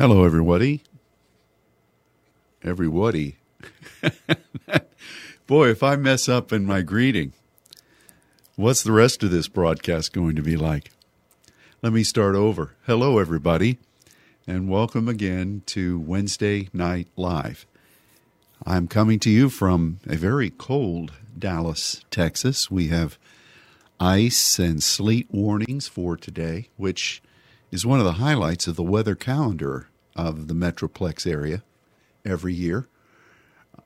Hello, everybody. Everybody. Boy, if I mess up in my greeting, what's the rest of this broadcast going to be like? Let me start over. Hello, everybody, and welcome again to Wednesday Night Live. I'm coming to you from a very cold Dallas, Texas. We have ice and sleet warnings for today, which is one of the highlights of the weather calendar of the Metroplex area every year.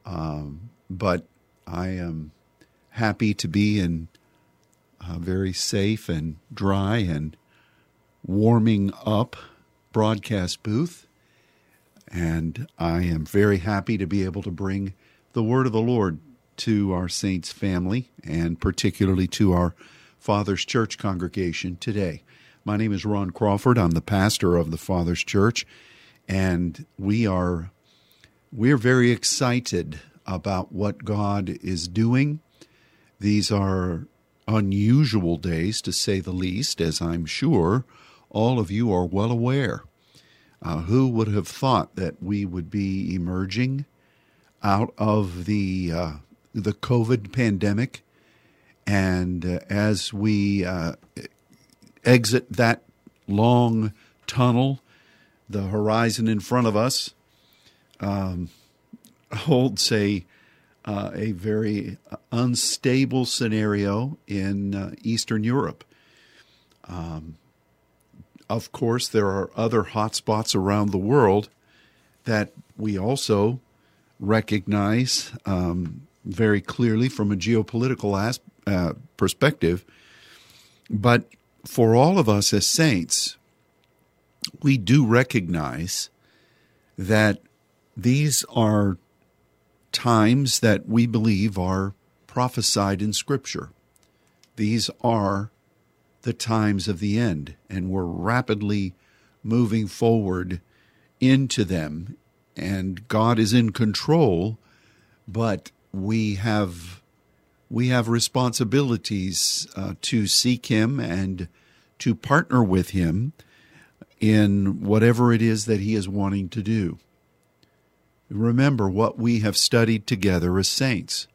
Um, but I am happy to be in a very safe and dry and warming up broadcast booth. And I am very happy to be able to bring the word of the Lord to our Saints family and particularly to our Father's Church congregation today. My name is Ron Crawford. I'm the pastor of the Father's Church, and we are we're very excited about what God is doing. These are unusual days, to say the least, as I'm sure all of you are well aware. Uh, who would have thought that we would be emerging out of the uh, the COVID pandemic, and uh, as we uh, exit that long tunnel, the horizon in front of us um, holds a uh, a very unstable scenario in uh, Eastern Europe. Um, of course, there are other hotspots around the world that we also recognize um, very clearly from a geopolitical as, uh, perspective. But for all of us as saints, we do recognize that these are times that we believe are prophesied in Scripture. These are the times of the end, and we're rapidly moving forward into them. And God is in control, but we have we have responsibilities uh, to seek Him and to partner with Him in whatever it is that He is wanting to do. Remember what we have studied together as saints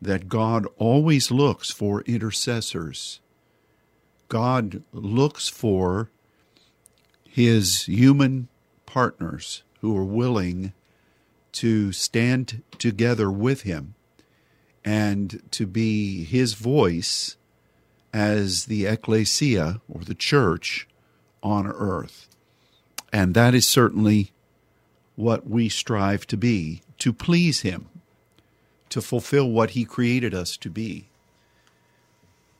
that God always looks for intercessors. God looks for His human partners who are willing to stand together with Him and to be his voice as the ecclesia or the church on earth. And that is certainly what we strive to be to please him, to fulfill what he created us to be.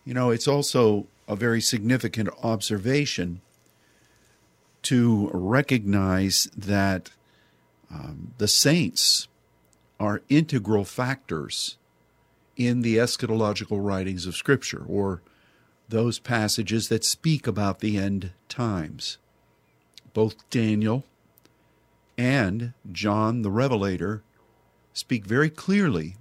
You know, it's also a very significant observation to recognize that um, the saints are integral factors in the eschatological writings of Scripture, or those passages that speak about the end times. Both Daniel and John the Revelator speak very clearly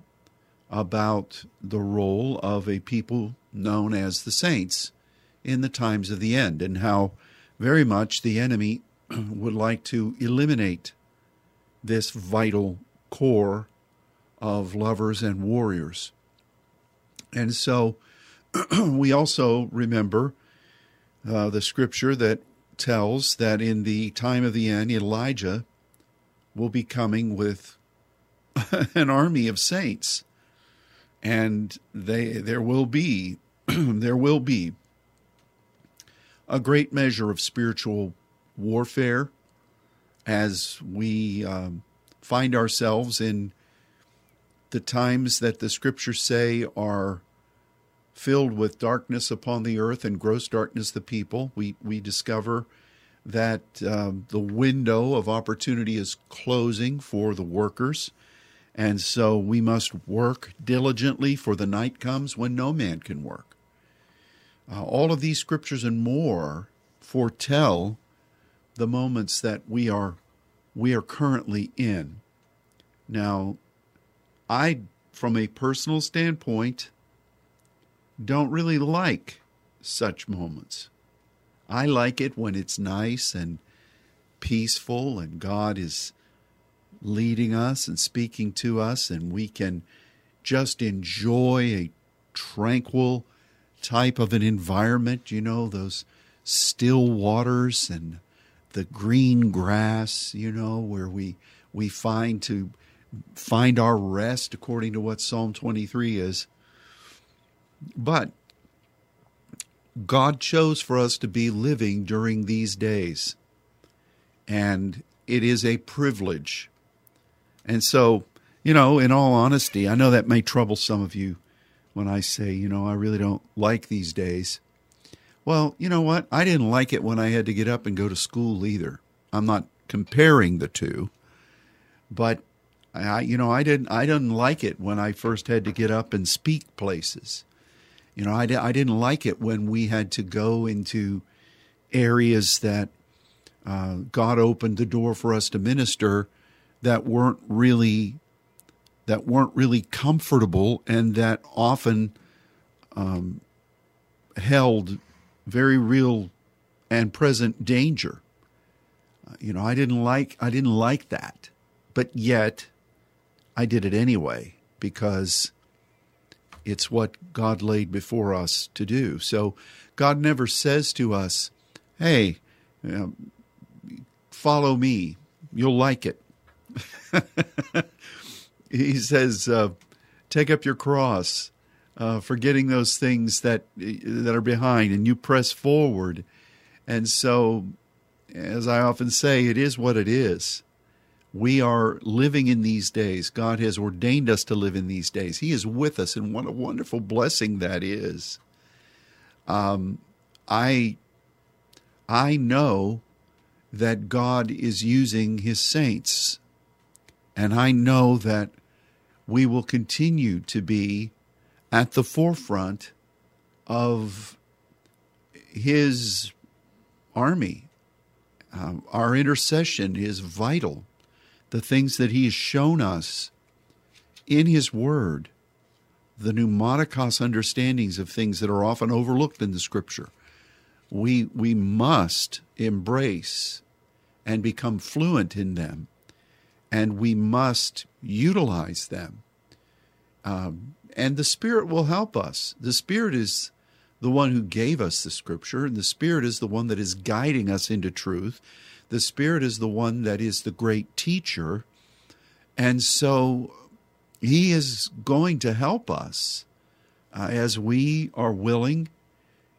about the role of a people known as the saints in the times of the end and how very much the enemy would like to eliminate this vital core of lovers and warriors. And so we also remember uh, the scripture that tells that in the time of the end, Elijah will be coming with an army of saints. And they there will be there will be a great measure of spiritual warfare as we um, find ourselves in the times that the scriptures say are filled with darkness upon the earth and gross darkness the people. We we discover that um, the window of opportunity is closing for the workers, and so we must work diligently. For the night comes when no man can work. Uh, all of these scriptures and more foretell the moments that we are we are currently in. Now, I, from a personal standpoint, don't really like such moments. I like it when it's nice and peaceful and God is leading us and speaking to us, and we can just enjoy a tranquil type of an environment, you know, those still waters and the green grass, you know, where we we find to find our rest according to what Psalm 23 is. But God chose for us to be living during these days. And it is a privilege. And so, you know, in all honesty, I know that may trouble some of you when I say, you know, I really don't like these days. Well, you know what? I didn't like it when I had to get up and go to school either. I'm not comparing the two, but I, you know, I didn't, I didn't like it when I first had to get up and speak places. You know, I, I didn't like it when we had to go into areas that uh, God opened the door for us to minister that weren't really that weren't really comfortable and that often um, held very real and present danger. Uh, you know, I didn't like I didn't like that, but yet I did it anyway because it's what God laid before us to do. So God never says to us, "Hey, know, follow me. You'll like it." he says, uh, "Take up your cross, uh, forgetting those things that that are behind, and you press forward." And so, as I often say, it is what it is. We are living in these days. God has ordained us to live in these days. He is with us, and what a wonderful blessing that is. Um, I I know that God is using His saints, and I know that we will continue to be at the forefront of His army. Um, our intercession is vital. The things that He has shown us in His Word, the pneumatikos understandings of things that are often overlooked in the Scripture, we, we must embrace and become fluent in them and we must utilize them. Um, and the Spirit will help us. The Spirit is the one who gave us the Scripture, and the Spirit is the one that is guiding us into truth. The Spirit is the one that is the great teacher. And so He is going to help us uh, as we are willing.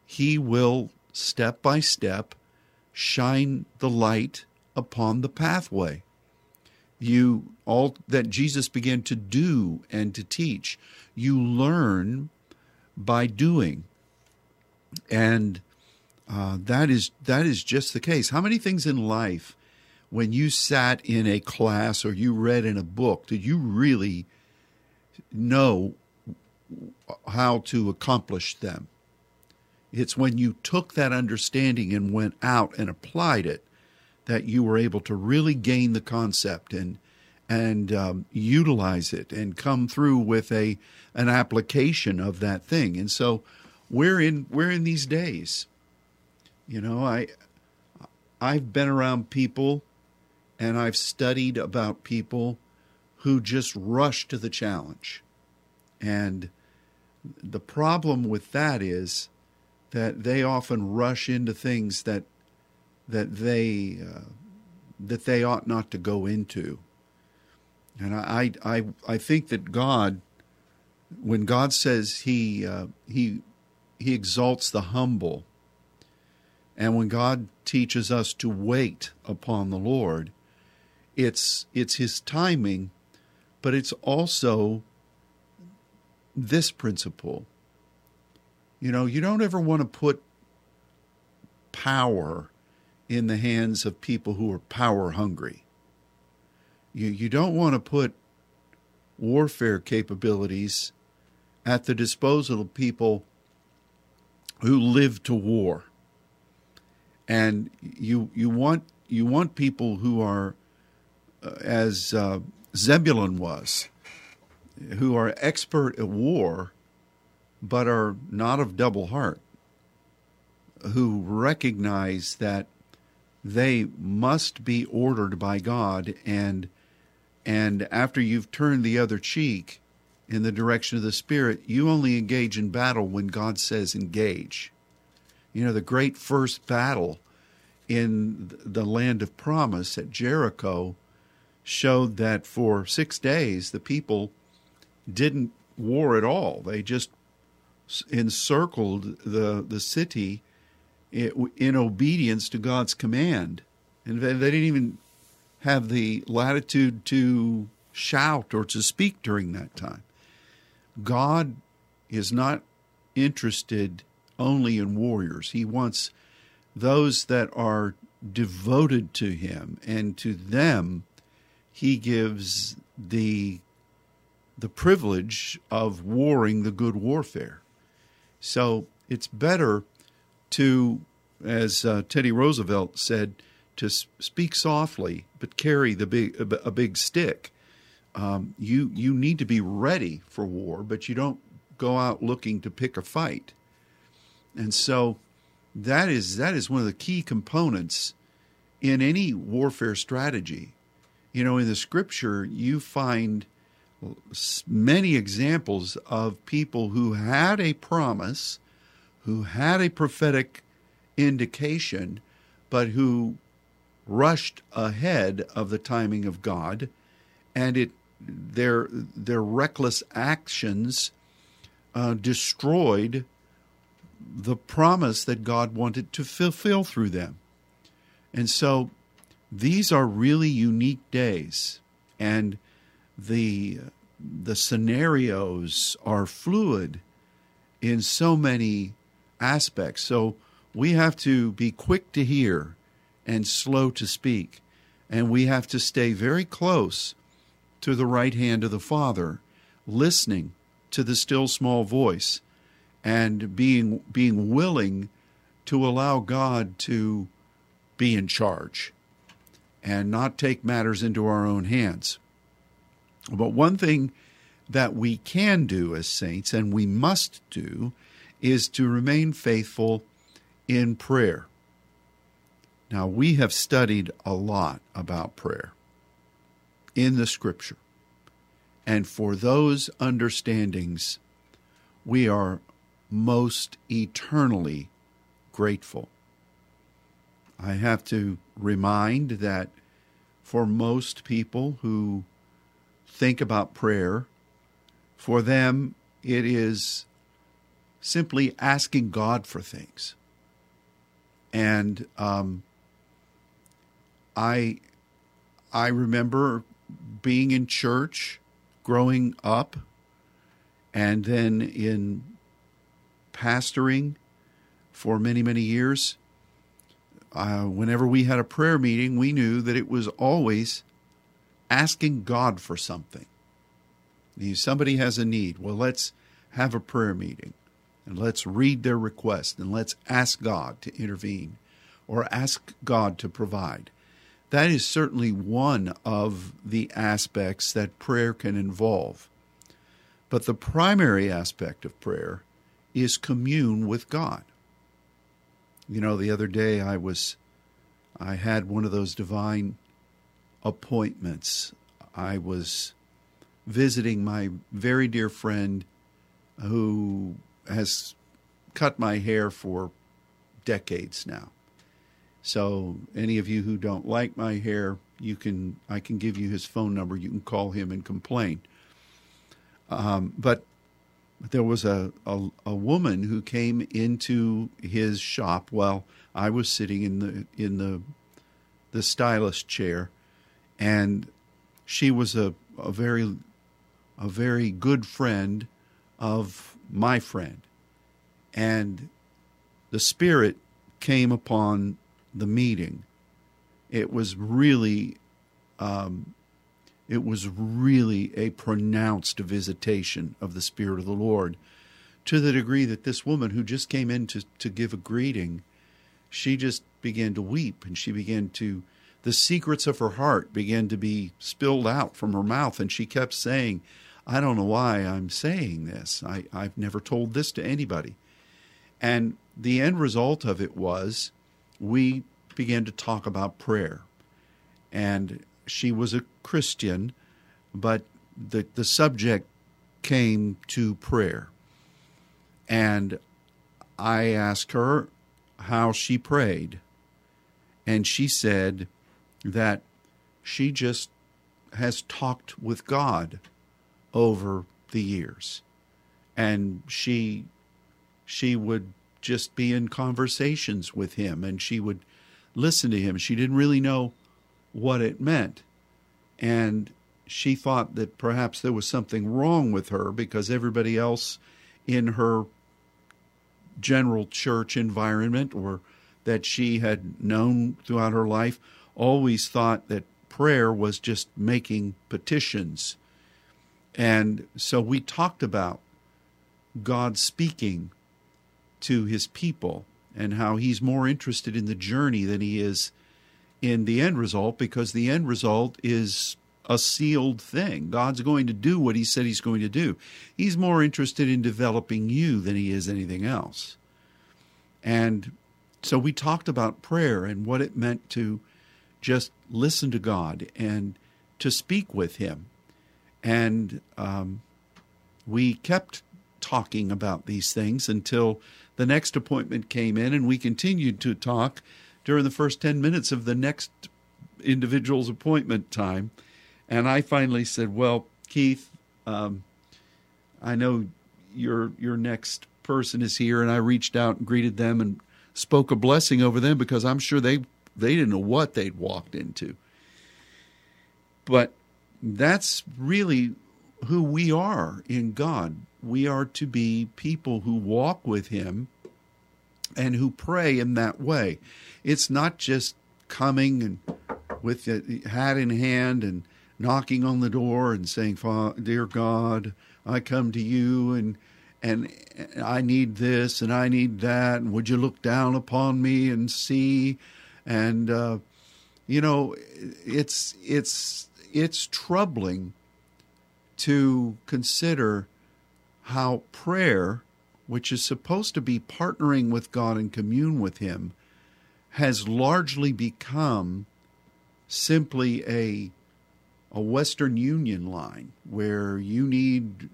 He will, step by step, shine the light upon the pathway you all that Jesus began to do and to teach, you learn by doing, and uh, that is that is just the case. How many things in life, when you sat in a class or you read in a book, did you really know how to accomplish them? It's when you took that understanding and went out and applied it that you were able to really gain the concept and and um, utilize it and come through with a an application of that thing. And so we're in we're in these days. You know, I I've been around people and I've studied about people who just rush to the challenge. And the problem with that is that they often rush into things that that they uh, that they ought not to go into. And I, I, I think that God, when God says He, uh, He, He exalts the humble, and when God teaches us to wait upon the Lord, it's it's His timing, but it's also this principle. You know, you don't ever want to put power in the hands of people who are power hungry. You, you don't want to put warfare capabilities at the disposal of people who live to war. And you, you, want, you want people who are, uh, as uh, Zebulun was, who are expert at war, but are not of double heart, who recognize that they must be ordered by God and and after you've turned the other cheek in the direction of the spirit you only engage in battle when God says engage you know the great first battle in the land of promise at Jericho showed that for 6 days the people didn't war at all they just encircled the the city in obedience to God's command. And they didn't even have the latitude to shout or to speak during that time. God is not interested only in warriors. He wants those that are devoted to him and to them he gives the the privilege of warring the good warfare. So it's better to, as uh, Teddy Roosevelt said, to speak softly but carry the big a big stick. Um, you you need to be ready for war, but you don't go out looking to pick a fight. And so that is that is one of the key components in any warfare strategy. You know, in the scripture, you find many examples of people who had a promise who had a prophetic indication, but who rushed ahead of the timing of God, and it their their reckless actions uh, destroyed the promise that God wanted to fulfill through them. And so these are really unique days, and the the scenarios are fluid in so many aspects. So we have to be quick to hear and slow to speak. And we have to stay very close to the right hand of the Father, listening to the still small voice and being being willing to allow God to be in charge and not take matters into our own hands. But one thing that we can do as saints and we must do is to remain faithful in prayer. Now, we have studied a lot about prayer in the scripture. And for those understandings, we are most eternally grateful. I have to remind that for most people who think about prayer, for them it is simply asking God for things. And um, I, I remember being in church growing up and then in pastoring for many, many years. Uh, whenever we had a prayer meeting, we knew that it was always asking God for something. If somebody has a need. Well, let's have a prayer meeting and let's read their request and let's ask God to intervene or ask God to provide. That is certainly one of the aspects that prayer can involve. But the primary aspect of prayer is commune with God. You know, the other day I was I had one of those divine appointments. I was visiting my very dear friend who has cut my hair for decades now. So any of you who don't like my hair, you can I can give you his phone number. You can call him and complain. Um, but there was a, a, a woman who came into his shop while I was sitting in the in the the stylist chair, and she was a, a very a very good friend of my friend. And the Spirit came upon the meeting. It was really, um, it was really a pronounced visitation of the Spirit of the Lord, to the degree that this woman who just came in to, to give a greeting, she just began to weep and she began to, the secrets of her heart began to be spilled out from her mouth, and she kept saying, I don't know why I'm saying this. I, I've never told this to anybody. And the end result of it was we began to talk about prayer. And she was a Christian, but the, the subject came to prayer. And I asked her how she prayed. And she said that she just has talked with God over the years. And she she would just be in conversations with him and she would listen to him. She didn't really know what it meant. And she thought that perhaps there was something wrong with her because everybody else in her general church environment or that she had known throughout her life always thought that prayer was just making petitions. And so we talked about God speaking to his people and how he's more interested in the journey than he is in the end result because the end result is a sealed thing. God's going to do what he said he's going to do. He's more interested in developing you than he is anything else. And so we talked about prayer and what it meant to just listen to God and to speak with him. And um, we kept talking about these things until the next appointment came in, and we continued to talk during the first 10 minutes of the next individual's appointment time. And I finally said, Well, Keith, um, I know your your next person is here, and I reached out and greeted them and spoke a blessing over them because I'm sure they they didn't know what they'd walked into. But that's really who we are in God. We are to be people who walk with Him and who pray in that way. It's not just coming and with the hat in hand and knocking on the door and saying, "Dear God, I come to you and and I need this and I need that, and would you look down upon me and see?" And uh, you know, it's it's it's troubling to consider how prayer, which is supposed to be partnering with God and commune with Him, has largely become simply a a Western Union line where you need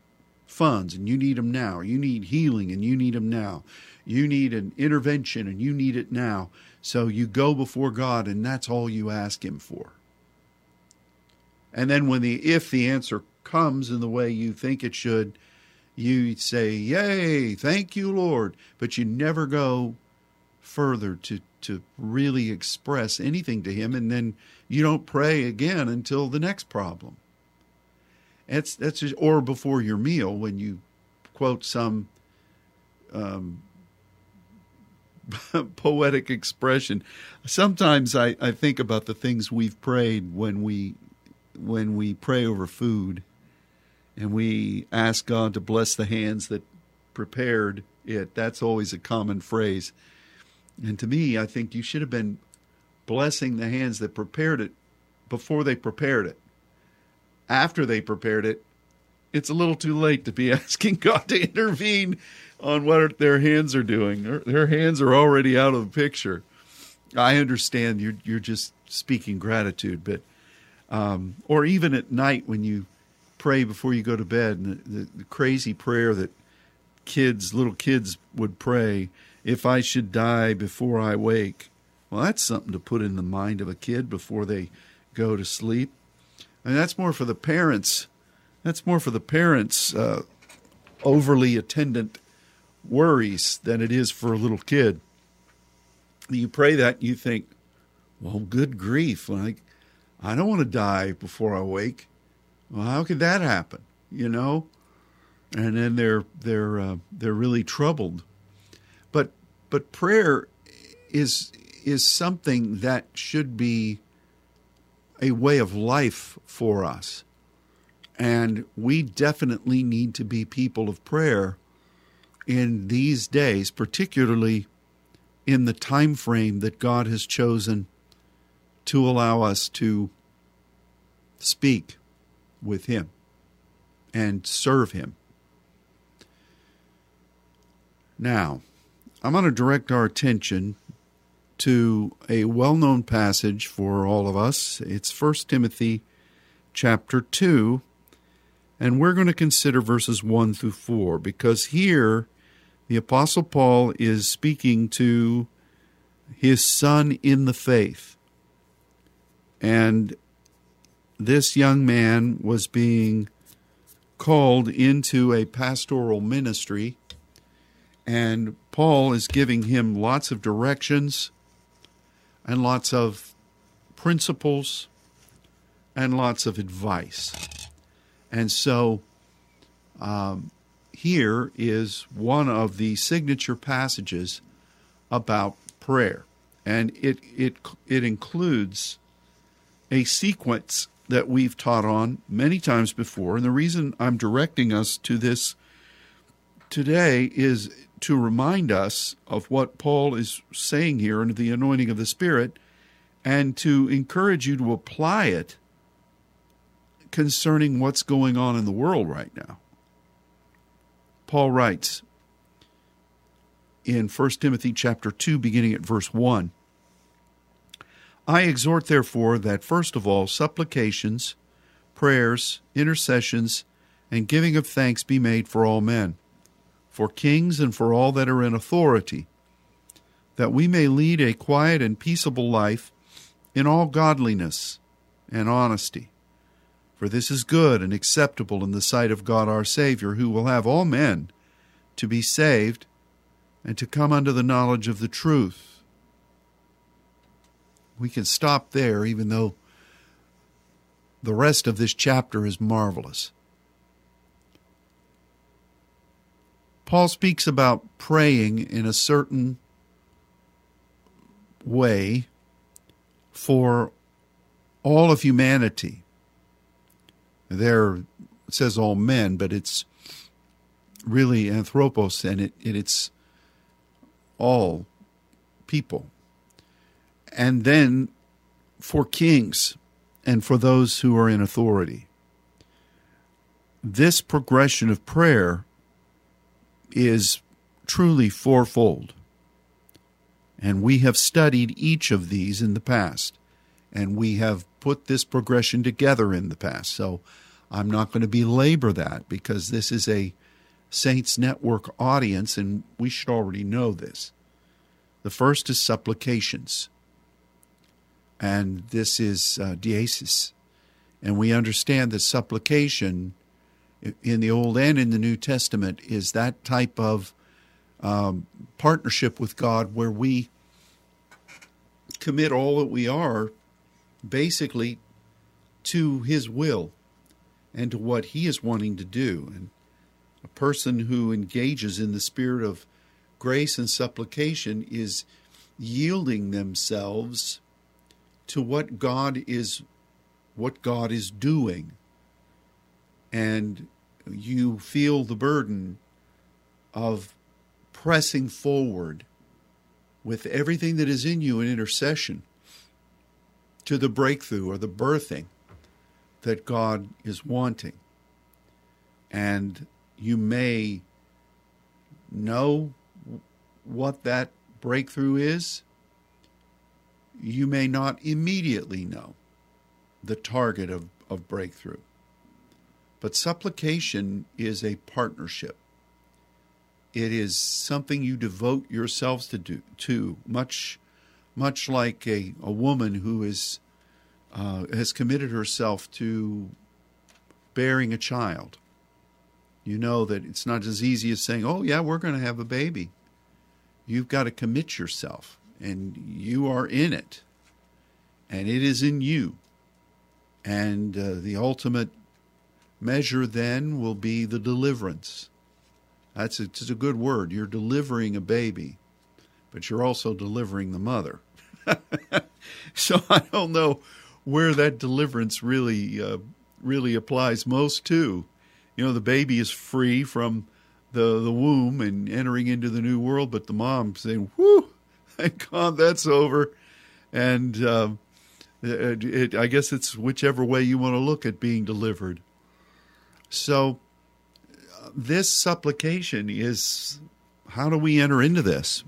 funds and you need them now. You need healing and you need them now. You need an intervention and you need it now. So you go before God and that's all you ask Him for. And then when the if the answer comes in the way you think it should, you say, Yay, thank you, Lord. But you never go further to, to really express anything to Him, and then you don't pray again until the next problem. That's, that's just, or before your meal when you quote some um, poetic expression. Sometimes I, I think about the things we've prayed when we when we pray over food and we ask God to bless the hands that prepared it. That's always a common phrase. And to me, I think you should have been blessing the hands that prepared it before they prepared it. After they prepared it, it's a little too late to be asking God to intervene on what their hands are doing. Their, hands are already out of the picture. I understand you're you're just speaking gratitude, but um, or even at night when you pray before you go to bed, and the, the, the crazy prayer that kids, little kids, would pray: "If I should die before I wake." Well, that's something to put in the mind of a kid before they go to sleep. And that's more for the parents. That's more for the parents' uh, overly attendant worries than it is for a little kid. You pray that, you think, well, good grief. Like, I don't want to die before I wake. Well, how could that happen? You know, and then they're they're uh, they're really troubled. But but prayer is is something that should be a way of life for us, and we definitely need to be people of prayer in these days, particularly in the time frame that God has chosen to allow us to speak with Him and serve Him. Now, I'm going to direct our attention to a well known passage for all of us. It's 1 Timothy chapter 2, and we're going to consider verses 1 through 4 because here the Apostle Paul is speaking to his son in the faith. And this young man was being called into a pastoral ministry, and Paul is giving him lots of directions and lots of principles and lots of advice. And so um, here is one of the signature passages about prayer. And it, it, it includes a sequence that we've taught on many times before. And the reason I'm directing us to this today is to remind us of what Paul is saying here under the anointing of the Spirit and to encourage you to apply it concerning what's going on in the world right now. Paul writes in 1 Timothy chapter 2 beginning at verse 1 I exhort therefore that first of all supplications prayers intercessions and giving of thanks be made for all men for kings and for all that are in authority that we may lead a quiet and peaceable life in all godliness and honesty for this is good and acceptable in the sight of God our Savior, who will have all men to be saved and to come unto the knowledge of the truth. We can stop there, even though the rest of this chapter is marvelous. Paul speaks about praying in a certain way for all of humanity there says all men, but it's really anthropos, and it, it it's all people. And then for kings and for those who are in authority. This progression of prayer is truly fourfold. And we have studied each of these in the past, and we have put this progression together in the past. So I'm not going to belabor that because this is a Saints Network audience and we should already know this. The first is supplications, and this is uh. And we understand that supplication in the Old and in the New Testament is that type of um, partnership with God where we commit all that we are basically to His will and to what he is wanting to do. And a person who engages in the spirit of grace and supplication is yielding themselves to what God is what God is doing. And you feel the burden of pressing forward with everything that is in you in intercession to the breakthrough or the birthing that God is wanting. And you may know what that breakthrough is. You may not immediately know the target of, of breakthrough. But supplication is a partnership. It is something you devote yourselves to do to, much much like a, a woman who is uh, has committed herself to bearing a child. You know that it's not as easy as saying, oh, yeah, we're going to have a baby. You've got to commit yourself, and you are in it, and it is in you. And uh, the ultimate measure then will be the deliverance. That's a, it's a good word. You're delivering a baby, but you're also delivering the mother. so I don't know where that deliverance really uh, really applies most to. You know, the baby is free from the the womb and entering into the new world, but the mom saying, "Whoo, thank God that's over," and um, it, it, I guess it's whichever way you want to look at being delivered. So, uh, this supplication is how do we enter into this?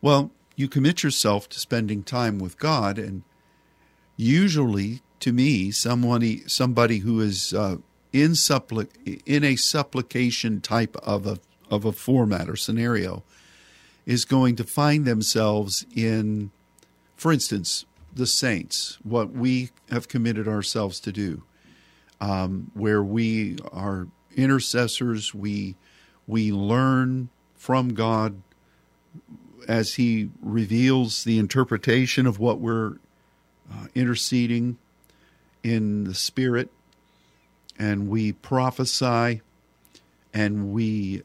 Well, you commit yourself to spending time with God, and usually, to me, somebody somebody who is uh, in suppli- in a supplication type of a of a format or scenario is going to find themselves in, for instance, the saints, what we have committed ourselves to do, um, where we are intercessors, we we learn from God as He reveals the interpretation of what we're uh, interceding in the Spirit, and we prophesy, and we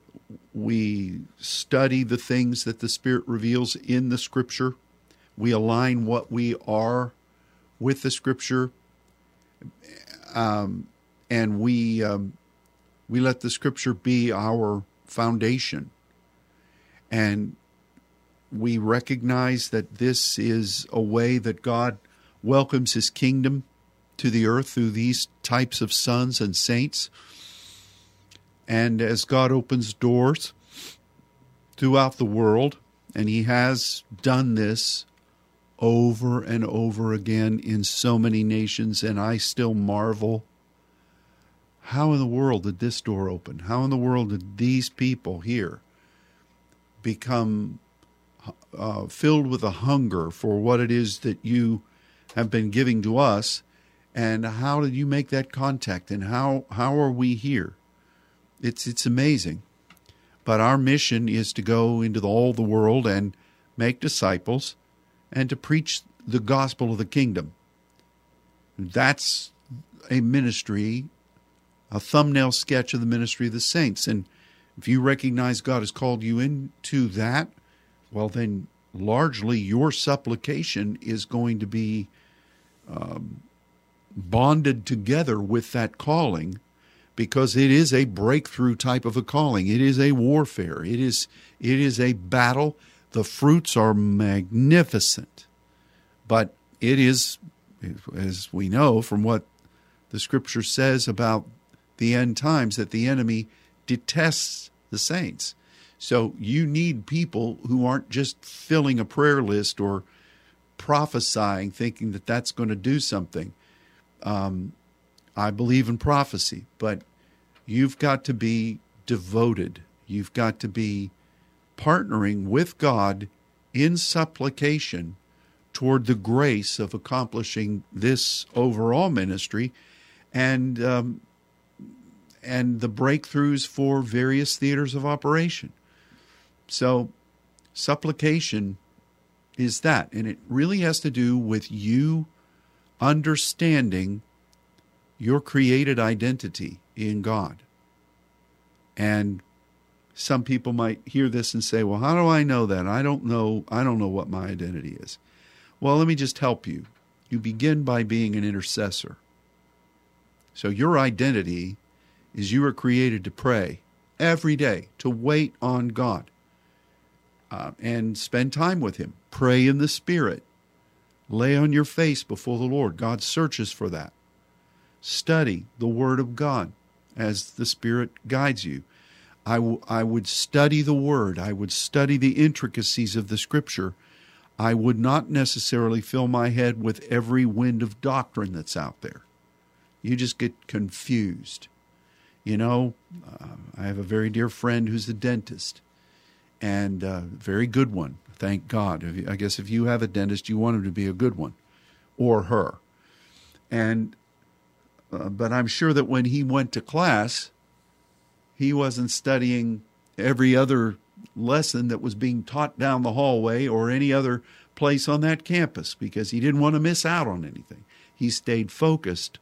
we study the things that the Spirit reveals in the Scripture. We align what we are with the Scripture, um, and we um, we let the Scripture be our foundation. And we recognize that this is a way that God welcomes His kingdom to the earth through these types of sons and saints. And as God opens doors throughout the world, and He has done this over and over again in so many nations, and I still marvel. How in the world did this door open? How in the world did these people here become uh, filled with a hunger for what it is that you have been giving to us? And how did you make that contact? And how, how are we here? It's it's amazing. But our mission is to go into the, all the world and make disciples and to preach the gospel of the kingdom. That's a ministry, a thumbnail sketch of the ministry of the saints. And if you recognize God has called you into that, well, then largely your supplication is going to be um, bonded together with that calling because it is a breakthrough type of a calling. It is a warfare. It is it is a battle. The fruits are magnificent, but it is, as we know from what the Scripture says about the end times, that the enemy detests the saints. So you need people who aren't just filling a prayer list or prophesying, thinking that that's going to do something. Um, I believe in prophecy, but you've got to be devoted. You've got to be partnering with God in supplication toward the grace of accomplishing this overall ministry and um, and the breakthroughs for various theaters of operation. So supplication is that and it really has to do with you understanding your created identity in God. And some people might hear this and say, "Well, how do I know that? I don't know I don't know what my identity is." Well, let me just help you. You begin by being an intercessor. So your identity is you are created to pray every day, to wait on God, uh, and spend time with Him. Pray in the Spirit. Lay on your face before the Lord. God searches for that study the Word of God as the Spirit guides you. I, w- I would study the Word, I would study the intricacies of the Scripture. I would not necessarily fill my head with every wind of doctrine that's out there. You just get confused. You know, uh, I have a very dear friend who's a dentist, and a uh, very good one, thank God. I guess if you have a dentist, you want him to be a good one, or her. And uh, but I'm sure that when he went to class, he wasn't studying every other lesson that was being taught down the hallway or any other place on that campus because he didn't want to miss out on anything. He stayed focused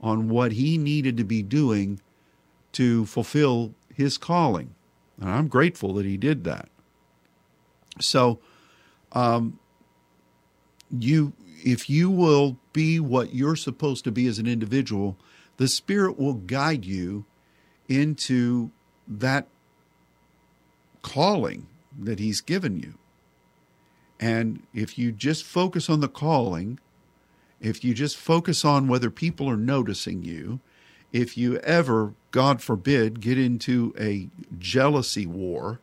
on what he needed to be doing to fulfill his calling. And I'm grateful that he did that. So, um, you if you will be what you're supposed to be as an individual, the Spirit will guide you into that calling that He's given you. And if you just focus on the calling, if you just focus on whether people are noticing you, if you ever, God forbid, get into a jealousy war,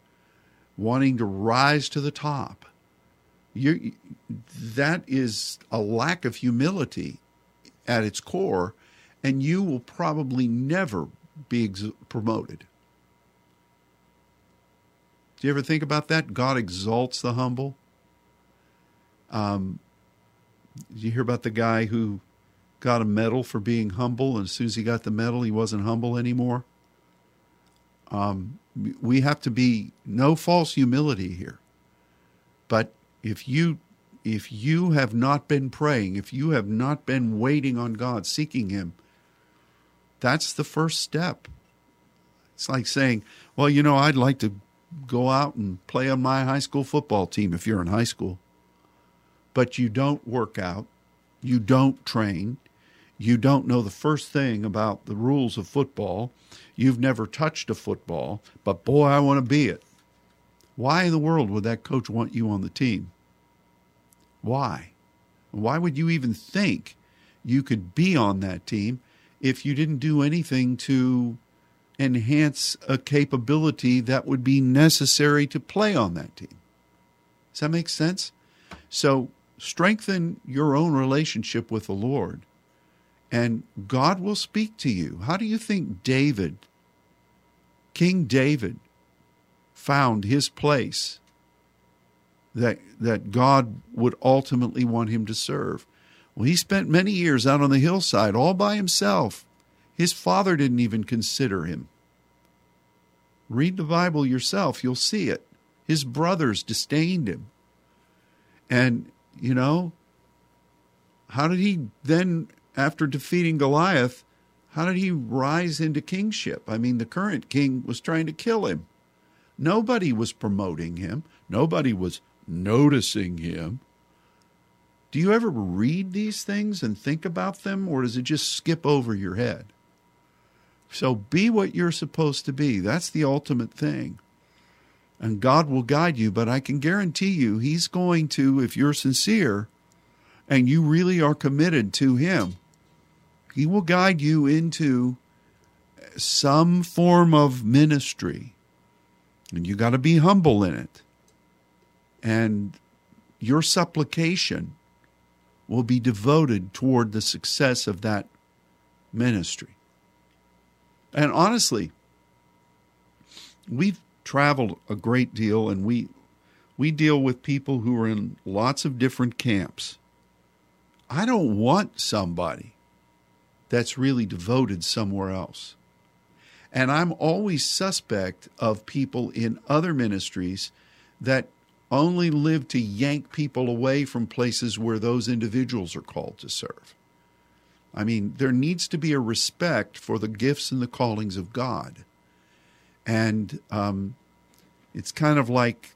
wanting to rise to the top, You that is a lack of humility at its core, and you will probably never be ex- promoted. Do you ever think about that? God exalts the humble. Um, did you hear about the guy who got a medal for being humble, and as soon as he got the medal, he wasn't humble anymore? Um, we have to be no false humility here. But if you if you have not been praying, if you have not been waiting on God, seeking Him, that's the first step. It's like saying, well, you know, I'd like to go out and play on my high school football team if you're in high school. But you don't work out, you don't train, you don't know the first thing about the rules of football, you've never touched a football, but boy, I want to be it. Why in the world would that coach want you on the team? Why? Why would you even think you could be on that team if you didn't do anything to enhance a capability that would be necessary to play on that team? Does that make sense? So strengthen your own relationship with the Lord, and God will speak to you. How do you think David, King David, found his place that that God would ultimately want him to serve? Well, he spent many years out on the hillside all by himself. His father didn't even consider him. Read the Bible yourself, you'll see it. His brothers disdained him. And you know, how did he then, after defeating Goliath, how did he rise into kingship? I mean, the current king was trying to kill him. Nobody was promoting him, nobody was noticing him. Do you ever read these things and think about them, or does it just skip over your head? So be what you're supposed to be. That's the ultimate thing and God will guide you. But I can guarantee you, He's going to, if you're sincere and you really are committed to Him, He will guide you into some form of ministry. And you got to be humble in it. And your supplication will be devoted toward the success of that ministry. And honestly, we've traveled a great deal and we we deal with people who are in lots of different camps. I don't want somebody that's really devoted somewhere else. And I'm always suspect of people in other ministries that only live to yank people away from places where those individuals are called to serve. I mean, there needs to be a respect for the gifts and the callings of God. And um, it's kind of like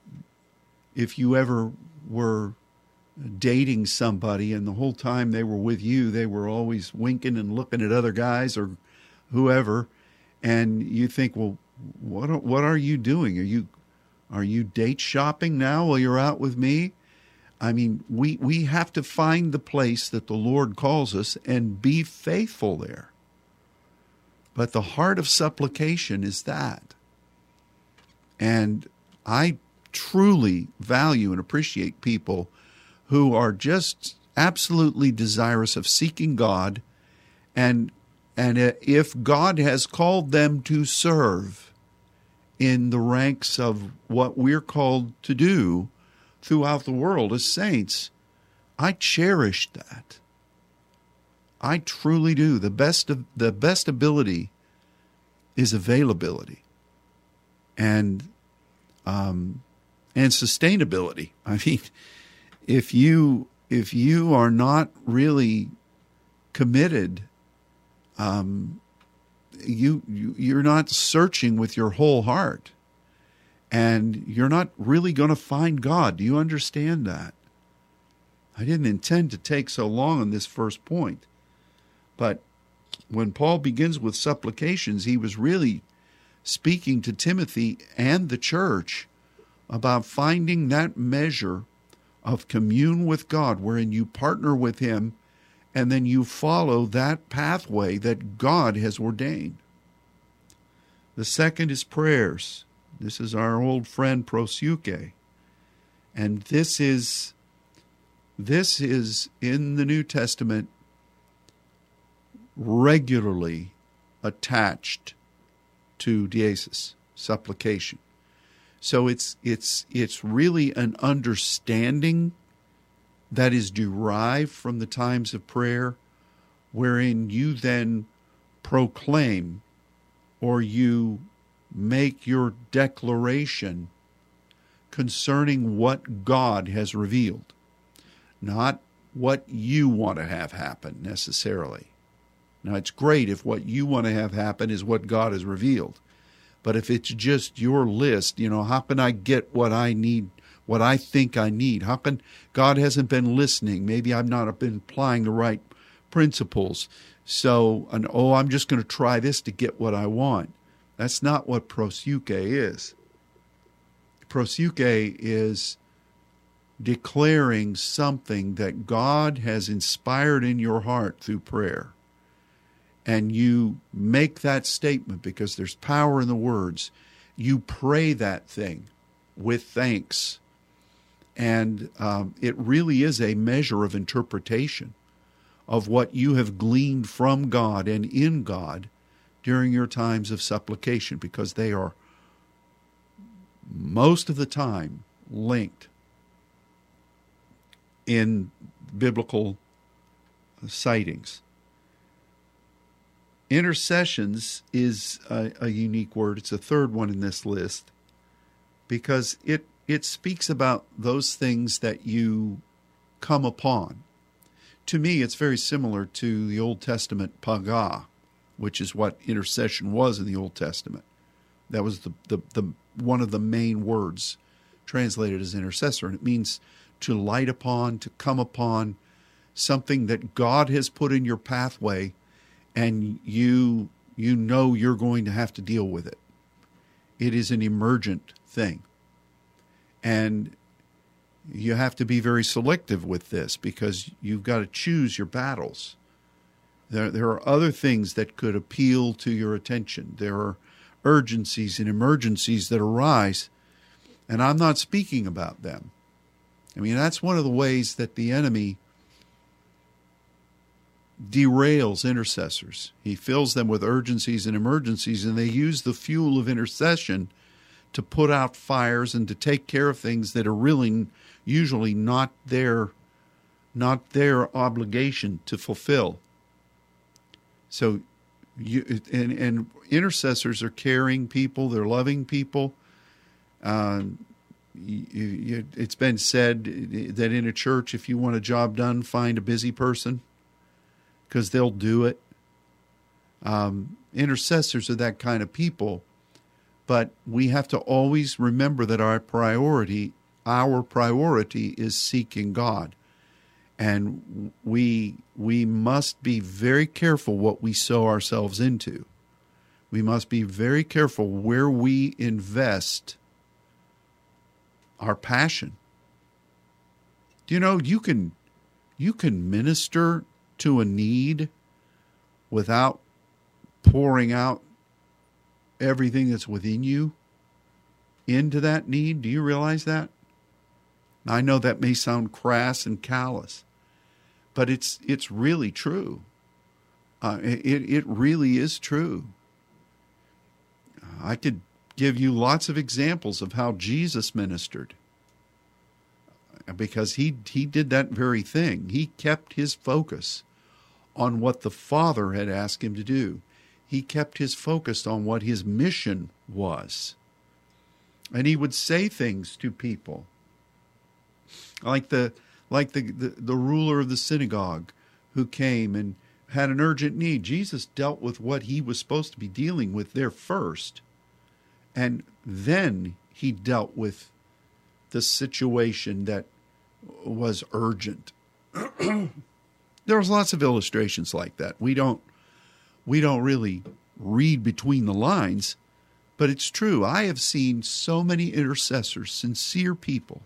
if you ever were dating somebody and the whole time they were with you, they were always winking and looking at other guys or whoever. And you think, well, what are, what are you doing? Are you are you date shopping now while you're out with me? I mean, we, we have to find the place that the Lord calls us and be faithful there. But the heart of supplication is that. And I truly value and appreciate people who are just absolutely desirous of seeking God and and if God has called them to serve in the ranks of what we're called to do throughout the world as saints, I cherish that. I truly do. The best of the best ability is availability. And um, and sustainability. I mean, if you if you are not really committed, um, you, you you're not searching with your whole heart, and you're not really going to find God. Do you understand that? I didn't intend to take so long on this first point, but when Paul begins with supplications, he was really speaking to Timothy and the church about finding that measure of commune with God wherein you partner with Him and then you follow that pathway that God has ordained. The second is prayers. This is our old friend Proseuche. And this is This is in the New Testament regularly attached to deesis, supplication. So it's it's it's really an understanding that is derived from the times of prayer wherein you then proclaim or you make your declaration concerning what God has revealed, not what you want to have happen necessarily. Now, it's great if what you want to have happen is what God has revealed. But if it's just your list, you know, how can I get what I need, what I think I need? How can God hasn't been listening? Maybe I've not been applying the right principles. So, and, oh, I'm just going to try this to get what I want. That's not what proseuche is. Proseuche is declaring something that God has inspired in your heart through prayer. And you make that statement because there's power in the words. You pray that thing with thanks. And um, it really is a measure of interpretation of what you have gleaned from God and in God during your times of supplication because they are most of the time linked in biblical sightings. Intercessions is a, a, unique word. It's a third one in this list because it it speaks about those things that you come upon. To me, it's very similar to the Old Testament pagah, which is what intercession was in the Old Testament. That was the, the, the one of the main words translated as intercessor, and it means to light upon, to come upon something that God has put in your pathway, and you you know you're going to have to deal with it. It is an emergent thing, and you have to be very selective with this because you've got to choose your battles. There, there are other things that could appeal to your attention. There are urgencies and emergencies that arise, and I'm not speaking about them. I mean, that's one of the ways that the enemy derails intercessors. He fills them with urgencies and emergencies, and they use the fuel of intercession to put out fires and to take care of things that are really usually not their not their obligation to fulfill. So you and, and intercessors are caring people, they're loving people. Uh, you, you, it's been said that in a church, if you want a job done, find a busy person because they'll do it. Um, intercessors are that kind of people, but we have to always remember that our priority, our priority, is seeking God and we we must be very careful what we sow ourselves into. We must be very careful where we invest our passion. Do you know you can you can minister to a need without pouring out everything that's within you into that need? Do you realize that? I know that may sound crass and callous, but it's it's really true. Uh, it it really is true. I could give you lots of examples of how Jesus ministered because he he did that very thing. He kept his focus on what the Father had asked him to do. He kept his focus on what his mission was. And he would say things to people like the like the, the, the ruler of the synagogue who came and had an urgent need. Jesus dealt with what he was supposed to be dealing with there first. And then he dealt with the situation that was urgent. There's lots of illustrations like that. We don't we don't really read between the lines, but it's true. I have seen so many intercessors, sincere people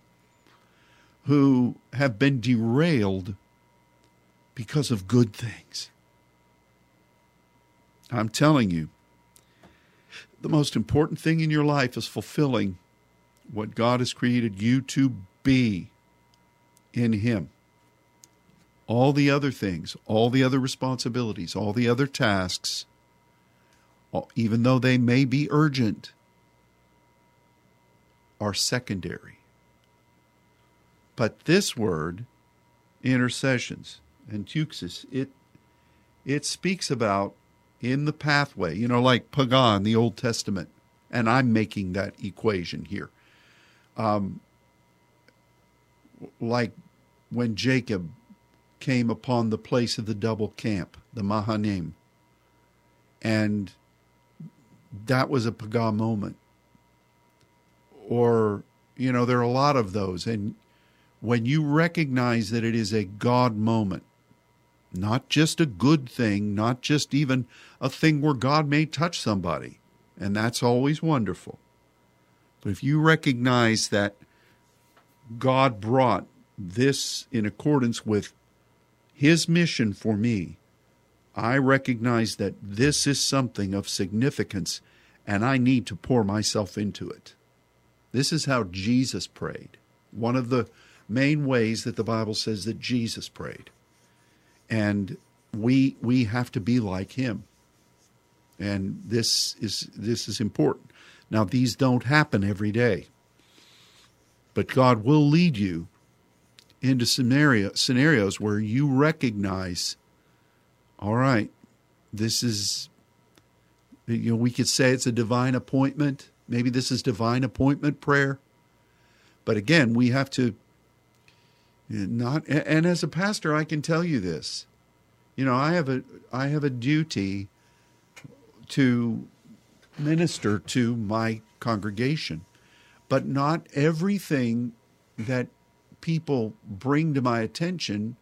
who have been derailed because of good things. I'm telling you, the most important thing in your life is fulfilling what God has created you to be in Him. All the other things, all the other responsibilities, all the other tasks, even though they may be urgent, are secondary. But this word, intercessions, enteuxis, it it speaks about in the pathway, you know, like pagah, the Old Testament, and I'm making that equation here. Um, like when Jacob came upon the place of the double camp, the Mahanaim, and that was a pagah moment. Or, you know, there are a lot of those. And when you recognize that it is a God moment, not just a good thing, not just even a thing where God may touch somebody, and that's always wonderful. But if you recognize that God brought this in accordance with His mission for me, I recognize that this is something of significance and I need to pour myself into it. This is how Jesus prayed. One of the main ways that the Bible says that Jesus prayed. And we we have to be like him. And this is this is important. Now these don't happen every day. But God will lead you into scenario, scenarios where you recognize all right, this is you know we could say it's a divine appointment. Maybe this is divine appointment prayer. But again we have to not and as a pastor I can tell you this. You know I have a I have a duty to minister to my congregation but not everything that people bring to my attention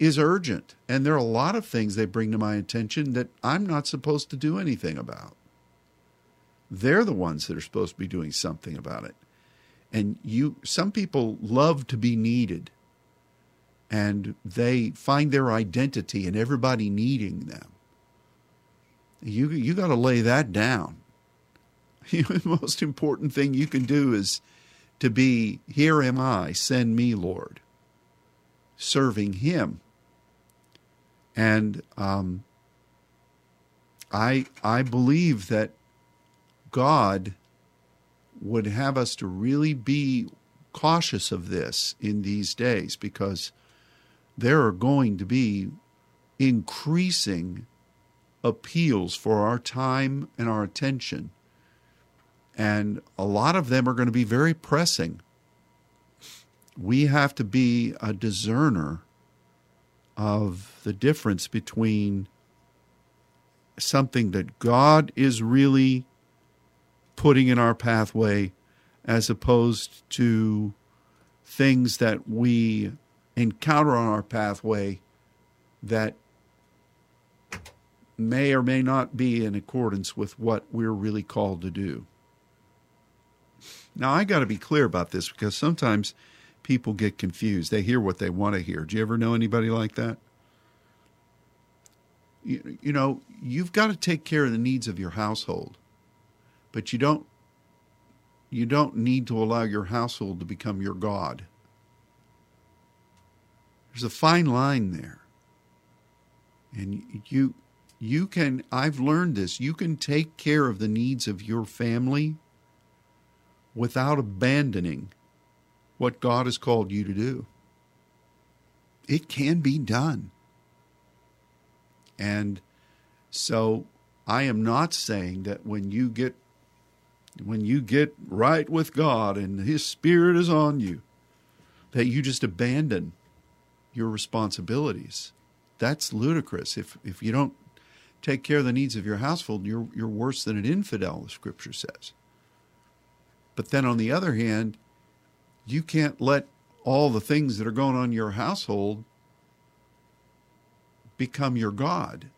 is urgent. And there are a lot of things they bring to my attention that I'm not supposed to do anything about. They're the ones that are supposed to be doing something about it. And you some people love to be needed. And they find their identity in everybody needing them. You you got to lay that down. the most important thing you can do is to be here am I, send me, Lord. Serving him and um, I I believe that God would have us to really be cautious of this in these days because there are going to be increasing appeals for our time and our attention. And a lot of them are going to be very pressing. We have to be a discerner of the difference between something that God is really putting in our pathway as opposed to things that we encounter on our pathway that may or may not be in accordance with what we're really called to do. Now, I got to be clear about this because sometimes people get confused. They hear what they want to hear. Do you ever know anybody like that? You, you know, you've got to take care of the needs of your household, but you don't you don't need to allow your household to become your god. There's a fine line there. And you you can I've learned this. You can take care of the needs of your family without abandoning what God has called you to do. It can be done. And so I am not saying that when you get when you get right with God and his spirit is on you that you just abandon your responsibilities. That's ludicrous. If if you don't take care of the needs of your household, you're you're worse than an infidel, the scripture says. But then on the other hand, you can't let all the things that are going on in your household become your God.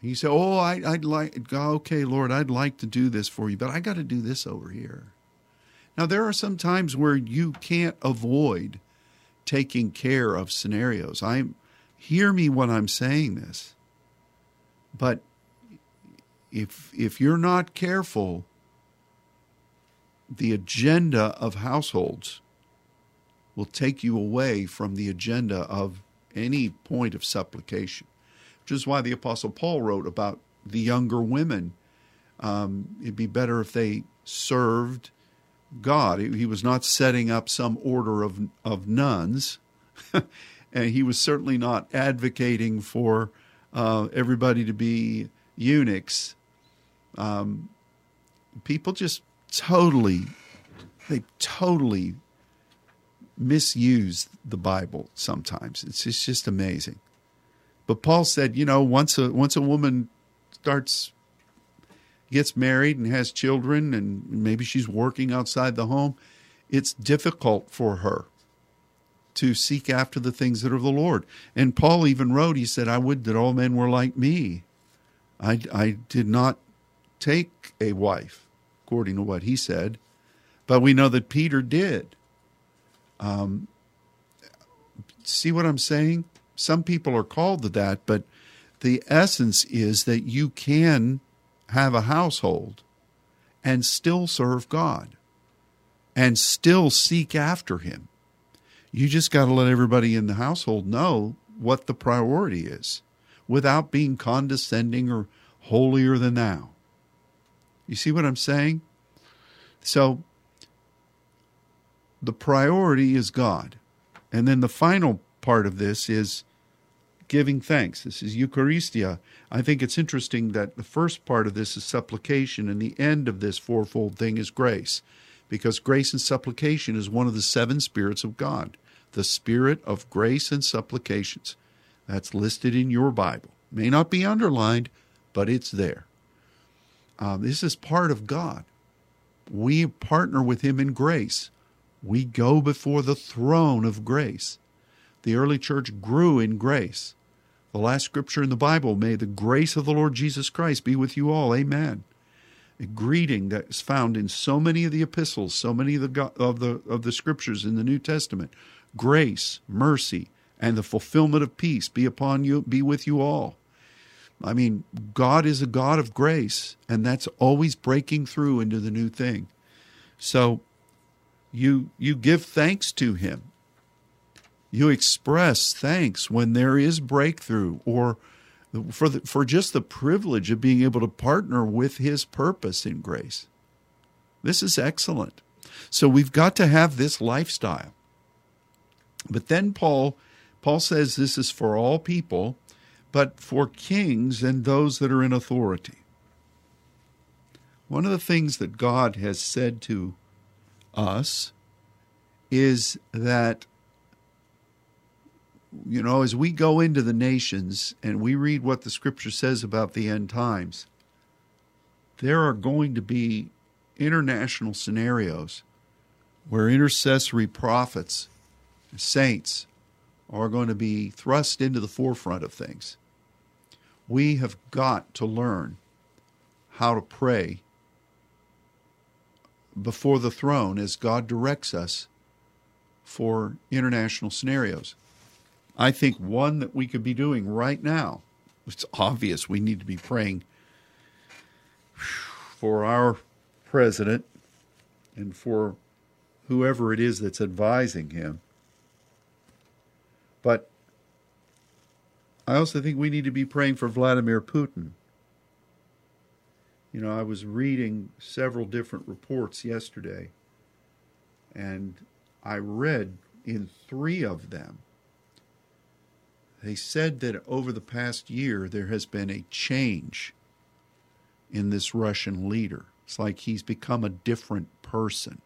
You say, "Oh, I, would like, okay, Lord, I'd like to do this for you, but I got to do this over here." Now, there are some times where you can't avoid taking care of scenarios. I hear me when I'm saying this, but if if you're not careful, the agenda of households will take you away from the agenda of any point of supplication, which is why the Apostle Paul wrote about the younger women. Um, it'd be better if they served God. He was not setting up some order of, of nuns, and he was certainly not advocating for uh, everybody to be eunuchs. Um, people just totally, they totally misuse the Bible sometimes. It's, it's just amazing. But Paul said, you know, once a once a woman starts gets married and has children and maybe she's working outside the home, it's difficult for her to seek after the things that are the Lord. And Paul even wrote, he said, I would that all men were like me. I, I did not take a wife, according to what he said, but we know that Peter did. Um, see what I'm saying? Some people are called to that, but the essence is that you can have a household and still serve God and still seek after Him. You just got to let everybody in the household know what the priority is without being condescending or holier than thou. You see what I'm saying? So the priority is God. And then the final part of this is giving thanks. This is Eucharistia. I think it's interesting that the first part of this is supplication, and the end of this fourfold thing is grace, because grace and supplication is one of the seven spirits of God, the spirit of grace and supplications. That's listed in your Bible. May not be underlined, but it's there. Um, this is part of God. We partner with Him in grace. We go before the throne of grace. The early church grew in grace. The last scripture in the Bible, may the grace of the Lord Jesus Christ be with you all. Amen. A greeting that is found in so many of the epistles, so many of the of the of the scriptures in the New Testament. Grace, mercy, and the fulfillment of peace be upon you, be with you all. I mean, God is a God of grace, and that's always breaking through into the new thing. So you you give thanks to him. You express thanks when there is breakthrough or for the, for just the privilege of being able to partner with his purpose in grace. This is excellent. So we've got to have this lifestyle. But then Paul Paul says this is for all people but for kings and those that are in authority. One of the things that God has said to us is that, you know, as we go into the nations and we read what the scripture says about the end times, there are going to be international scenarios where intercessory prophets, saints, are going to be thrust into the forefront of things we have got to learn how to pray before the throne as God directs us for international scenarios. I think one that we could be doing right now, it's obvious we need to be praying for our president and for whoever it is that's advising him. But I also think we need to be praying for Vladimir Putin. You know, I was reading several different reports yesterday, and I read in three of them, they said that over the past year there has been a change in this Russian leader. It's like he's become a different person.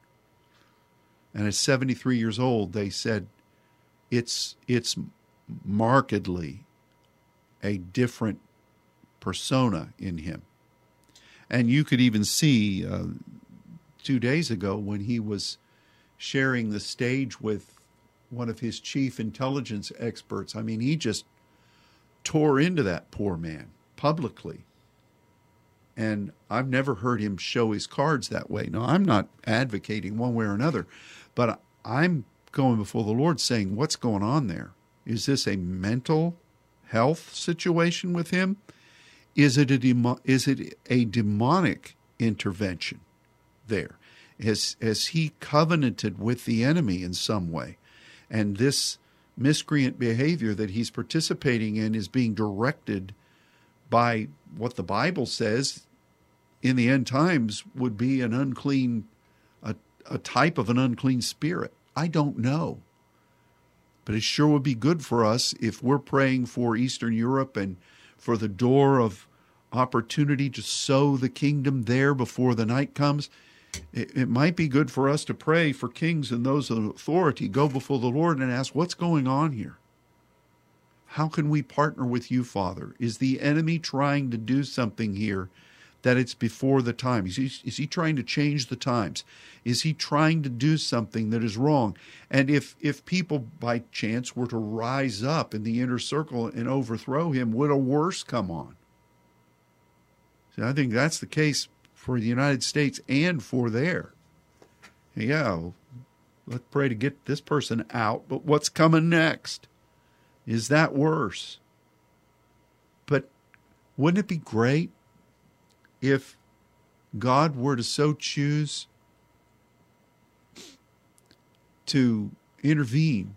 And at 73 years old, they said it's it's markedly a different persona in him. And you could even see uh, two days ago when he was sharing the stage with one of his chief intelligence experts. I mean, he just tore into that poor man publicly. And I've never heard him show his cards that way. Now, I'm not advocating one way or another, but I'm going before the Lord saying, What's going on there? Is this a mental health situation with him? Is it a demo- is it a demonic intervention there? Has has he covenanted with the enemy in some way? and this miscreant behavior that he's participating in is being directed by what the Bible says in the end times would be an unclean, a, a type of an unclean spirit. I don't know. But it sure would be good for us if we're praying for Eastern Europe and for the door of opportunity to sow the kingdom there before the night comes. It, it, might be good for us to pray for kings and those of authority, go before the Lord and ask, What's going on here? How can we partner with you, Father? Is the enemy trying to do something here that it's before the time? Is he, is he trying to change the times? Is he trying to do something that is wrong? And if, if people by chance were to rise up in the inner circle and overthrow him, would a worse come on? So I think that's the case for the United States and for there. Yeah, let's pray to get this person out, but what's coming next? Is that worse? But wouldn't it be great if God were to so choose to intervene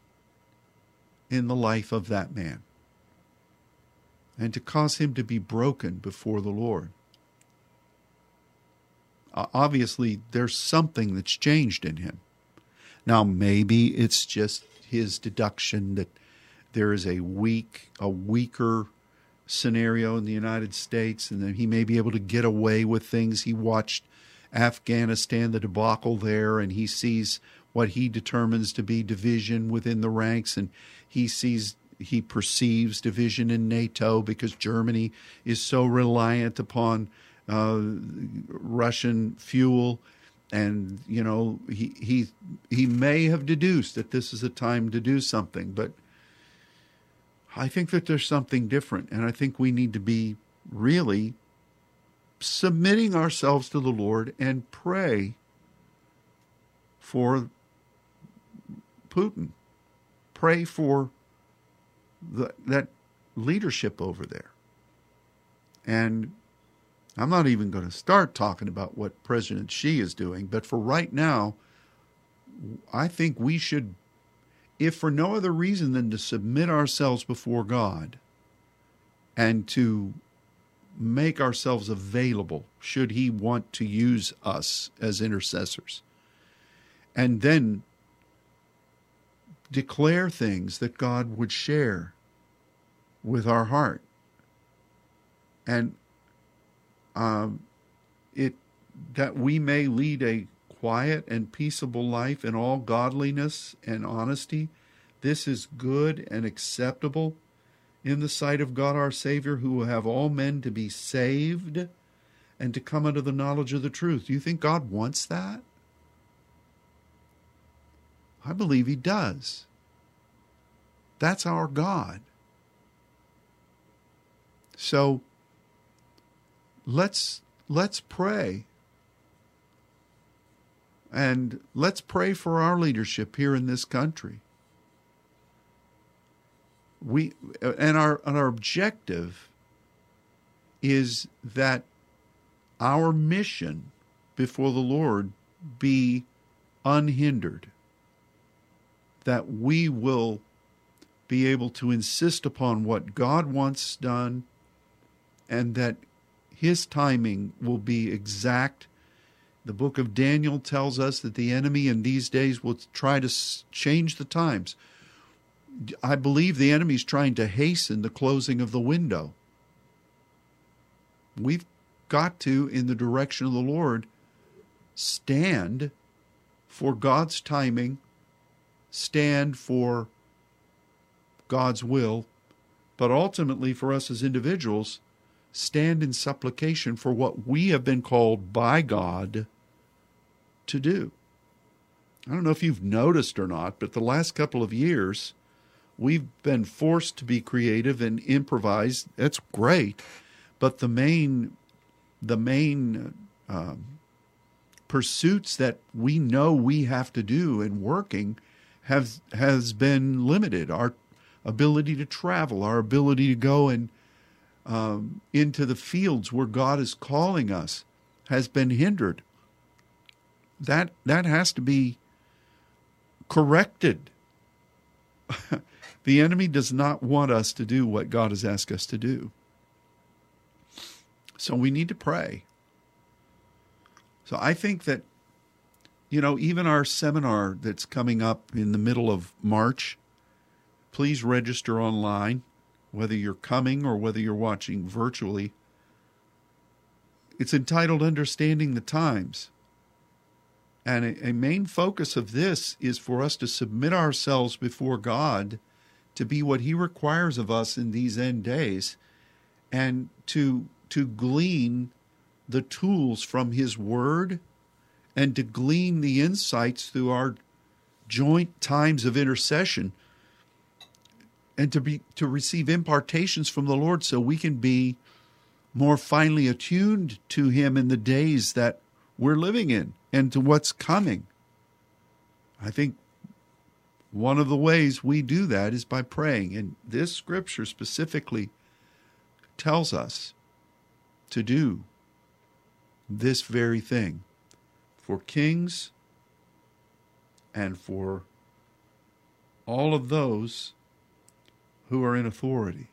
in the life of that man and to cause him to be broken before the Lord? obviously there's something that's changed in him. Now, maybe it's just his deduction that there is a weak, a weaker scenario in the United States, and that he may be able to get away with things. He watched Afghanistan, the debacle there, and he sees what he determines to be division within the ranks, and he sees he perceives division in NATO because Germany is so reliant upon uh, Russian fuel, and you know he he he may have deduced that this is a time to do something, but I think that there's something different, and I think we need to be really submitting ourselves to the Lord and pray for Putin. Pray for the, that leadership over there. And I'm not even going to start talking about what President Xi is doing, but for right now, I think we should, if for no other reason than to submit ourselves before God and to make ourselves available should He want to use us as intercessors. And then declare things that God would share with our heart. And um, it that we may lead a quiet and peaceable life in all godliness and honesty. This is good and acceptable in the sight of God our Savior, who will have all men to be saved and to come unto the knowledge of the truth. Do you think God wants that? I believe He does. That's our God. So let's let's pray and let's pray for our leadership here in this country we and our and our objective is that our mission before the Lord be unhindered that we will be able to insist upon what God wants done and that his timing will be exact. The book of Daniel tells us that the enemy in these days will try to change the times. I believe the enemy is trying to hasten the closing of the window. We've got to, in the direction of the Lord, stand for God's timing, stand for God's will, but ultimately for us as individuals, stand in supplication for what we have been called by God to do. I don't know if you've noticed or not, but the last couple of years, we've been forced to be creative and improvise. That's great, but the main, the main um, pursuits that we know we have to do in working has has been limited. Our ability to travel, our ability to go and um, into the fields where God is calling us has been hindered. That that has to be corrected. the enemy does not want us to do what God has asked us to do. So we need to pray. So I think that, you know, even our seminar that's coming up in the middle of March, please register online, whether you're coming or whether you're watching virtually. It's entitled Understanding the Times. And a, a, main focus of this is for us to submit ourselves before God to be what He requires of us in these end days and to, to glean the tools from His Word and to glean the insights through our joint times of intercession and to be to receive impartations from the Lord so we can be more finely attuned to him in the days that we're living in and to what's coming. I think one of the ways we do that is by praying. And this scripture specifically tells us to do this very thing for kings and for all of those who are in authority.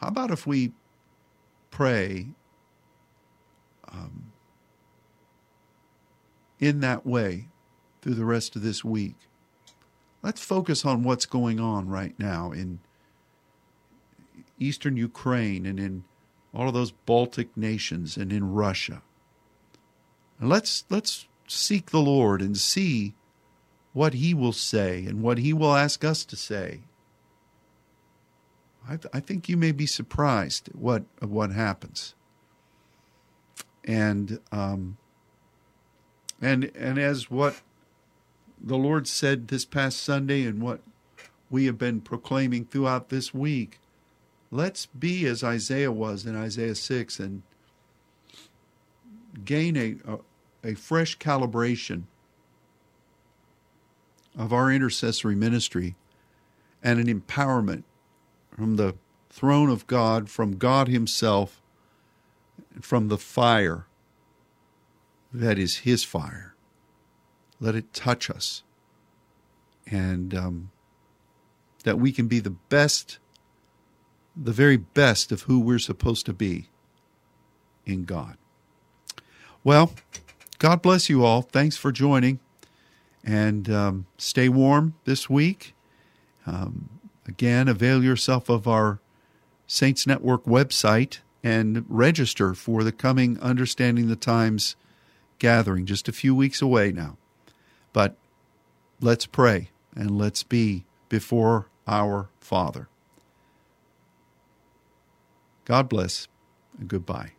How about if we pray um, in that way through the rest of this week. Let's focus on what's going on right now in eastern Ukraine and in all of those Baltic nations and in Russia. And let's let's seek the Lord and see what he will say and what he will ask us to say. I, th- I think you may be surprised at what at what happens and um, and and as what the Lord said this past Sunday and what we have been proclaiming throughout this week, let's be as Isaiah was in Isaiah six and gain a a, a fresh calibration of our intercessory ministry and an empowerment from the throne of God, from God Himself from the fire that is His fire. Let it touch us. And um, that we can be the best, the very best of who we're supposed to be in God. Well, God bless you all. Thanks for joining. And um, stay warm this week. Um, again, avail yourself of our Saints Network website and register for the coming Understanding the Times gathering, just a few weeks away now. But let's pray and let's be before our Father. God bless and goodbye.